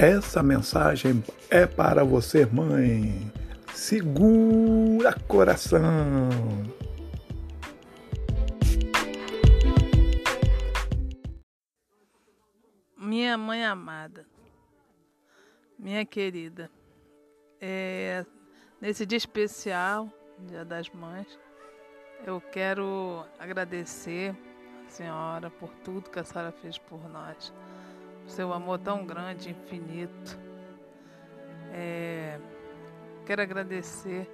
Essa mensagem é para você, mãe. Segura coração. Minha mãe amada, minha querida, é, nesse dia especial, Dia das Mães, eu quero agradecer a senhora por tudo que a senhora fez por nós seu amor tão grande, infinito. É, quero agradecer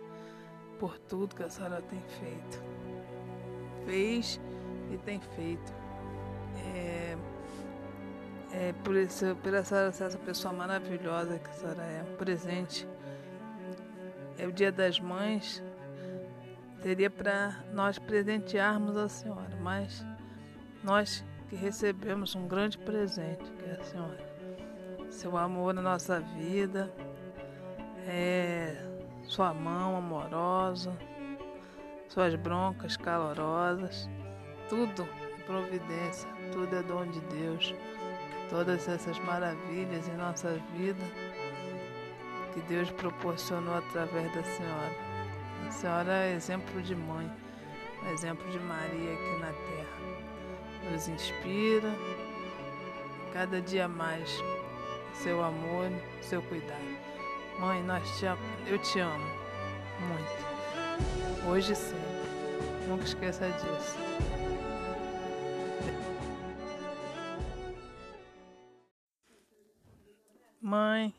por tudo que a senhora tem feito. Fez e tem feito. É, é, por, isso, por essa, essa pessoa maravilhosa que a senhora é, um presente. É o dia das mães, seria para nós presentearmos a senhora, mas nós que recebemos um grande presente, que é a senhora. Seu amor na nossa vida, é sua mão amorosa, suas broncas calorosas, tudo é providência, tudo é dom de Deus. Todas essas maravilhas em nossa vida que Deus proporcionou através da senhora. A senhora é exemplo de mãe, exemplo de Maria aqui na terra nos inspira cada dia mais seu amor, seu cuidado. Mãe, nós te eu te amo muito. Hoje e sempre. Nunca esqueça disso. Mãe,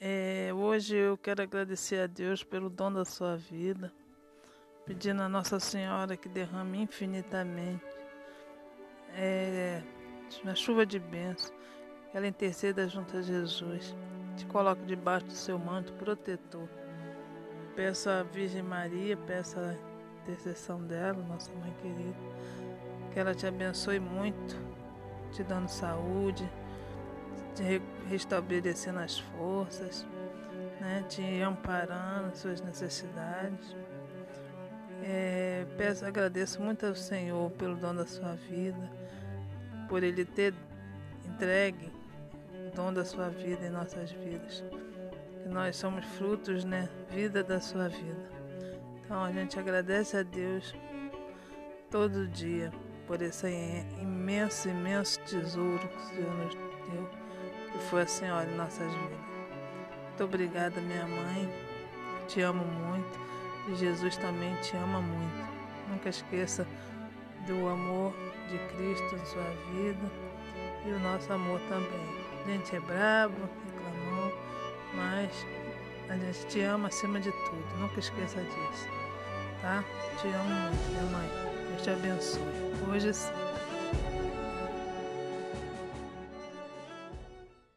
é, hoje eu quero agradecer a Deus pelo dom da sua vida, pedindo a Nossa Senhora que derrame infinitamente é, uma chuva de bênção, que ela interceda junto a Jesus, te coloque debaixo do seu manto protetor. Peço à Virgem Maria, peço a intercessão dela, nossa mãe querida, que ela te abençoe muito, te dando saúde, te restabelecendo as forças, né, te amparando suas necessidades. É, peço, agradeço muito ao Senhor pelo dom da sua vida por Ele ter entregue o dom da sua vida em nossas vidas. Que nós somos frutos, né? Vida da sua vida. Então a gente agradece a Deus todo dia por esse imenso, imenso tesouro que o Senhor nos deu, que foi a Senhora em nossas vidas. Muito obrigada, minha mãe. Te amo muito e Jesus também te ama muito. Nunca esqueça do amor de Cristo em sua vida e o nosso amor também. A gente é bravo, reclamou, mas a gente te ama acima de tudo. Nunca esqueça disso, tá? Te amo muito, minha mãe. Deus te abençoe. Hoje.